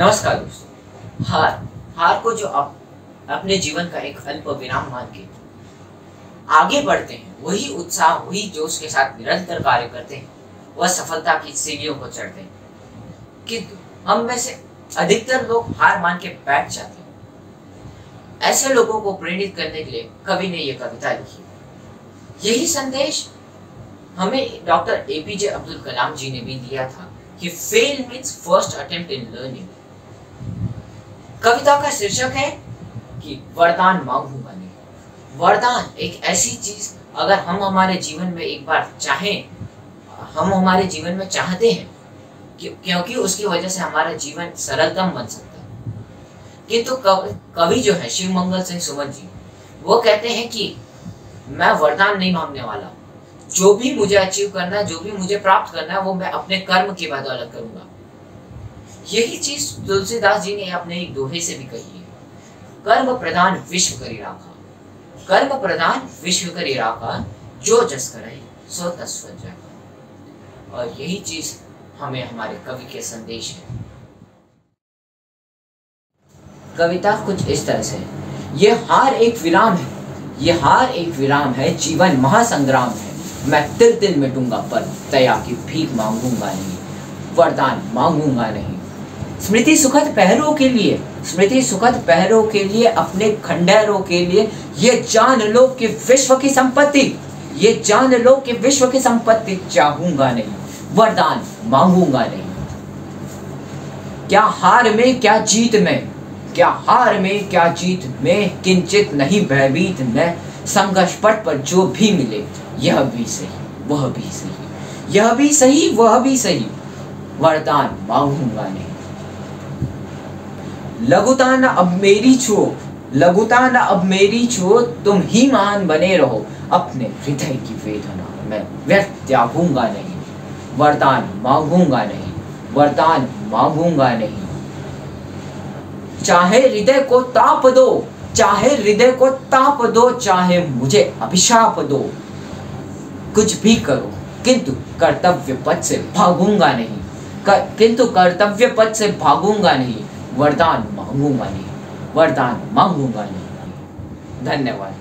नमस्कार दोस्तों। हार हार को जो आप अपने जीवन का एक अल्प विराम मान के आगे बढ़ते हैं, वही उत्साह, वही जोश के साथ निरंतर कार्य करते हैं, वह सफलता की सीढ़ियों को चढ़ते हैं। किंतु हम में से अधिकतर लोग हार मान के बैठ जाते हैं। ऐसे लोगों को प्रेरित करने के लिए कवि ने यह कविता लिखी यही संदेश हमें डॉक्टर एपीजे अब्दुल कलाम जी ने भी दिया था कि fail means first attempt in learning कविता का शीर्षक है कि वरदान मांगूँगा नहीं वरदान एक ऐसी चीज़, अगर हम हमारे जीवन में एक बार चाहें, हम हमारे जीवन में चाहते हैं क्योंकि उसकी वजह से हमारा जीवन सरलतम बन सकता है। किंतु तो कवि जो है, शिव मंगल सिंह सुमन जी, वो कहते हैं कि मैं वरदान नहीं मांगने वाला। जो भी मुझे अचीव करना है, जो भी मुझे प्राप्त करना है, वो मैं अपने कर्म की बदौलत करूँगा। यही चीज़ तुलसीदास जी ने अपने एक दोहे से भी कही है। कर्म प्रधान विश्व करी राखा। कर्म प्रधान विश्व करी राखा, जो जस करे, सो और यही चीज़ हमें हमारे कवि के संदेश है। कविता कुछ इस तरह से ये हार एक विराम है। ये हार एक विराम है। जीवन महासंग्राम है। मैं तिल तिल मिटूँगा पर तया की भीख मांगूँगा नहीं। वरदान मांगूँगा नहीं। स्मृति सुखद पहरों के लिए, स्मृति सुखद पहरों के लिए, अपने खंडहरों के लिए, ये जान लो कि विश्व की संपत्ति, ये जान लो कि विश्व की संपत्ति चाहूँगा नहीं, वरदान मांगूँगा नहीं। क्या हार में, क्या जीत में, क्या हार में, क्या जीत में किंचित नहीं भयभीत न संघर्ष पट पर जो भी मिले, यह भी सही, वह भी सही, यह भी सही, वह भी सही, वरदान मांगूँगा नहीं। लघुता न अब मेरी छो लघुता न अब मेरी छो, तुम ही मान बने रहो अपने हृदय की वेदना मैं। व्यर्थ त्यागूँगा नहीं, वरदान मांगूँगा नहीं, वरदान मांगूँगा नहीं। चाहे हृदय को ताप दो, चाहे हृदय को ताप दो, चाहे मुझे अभिशाप दो, कुछ भी करो, किंतु कर्तव्य पद से भागूँगा नहीं किंतु कर्तव्य पद से भागूँगा नहीं। वरदान मांगूँगा नहीं वरदान मांगूँगा नहीं। धन्यवाद।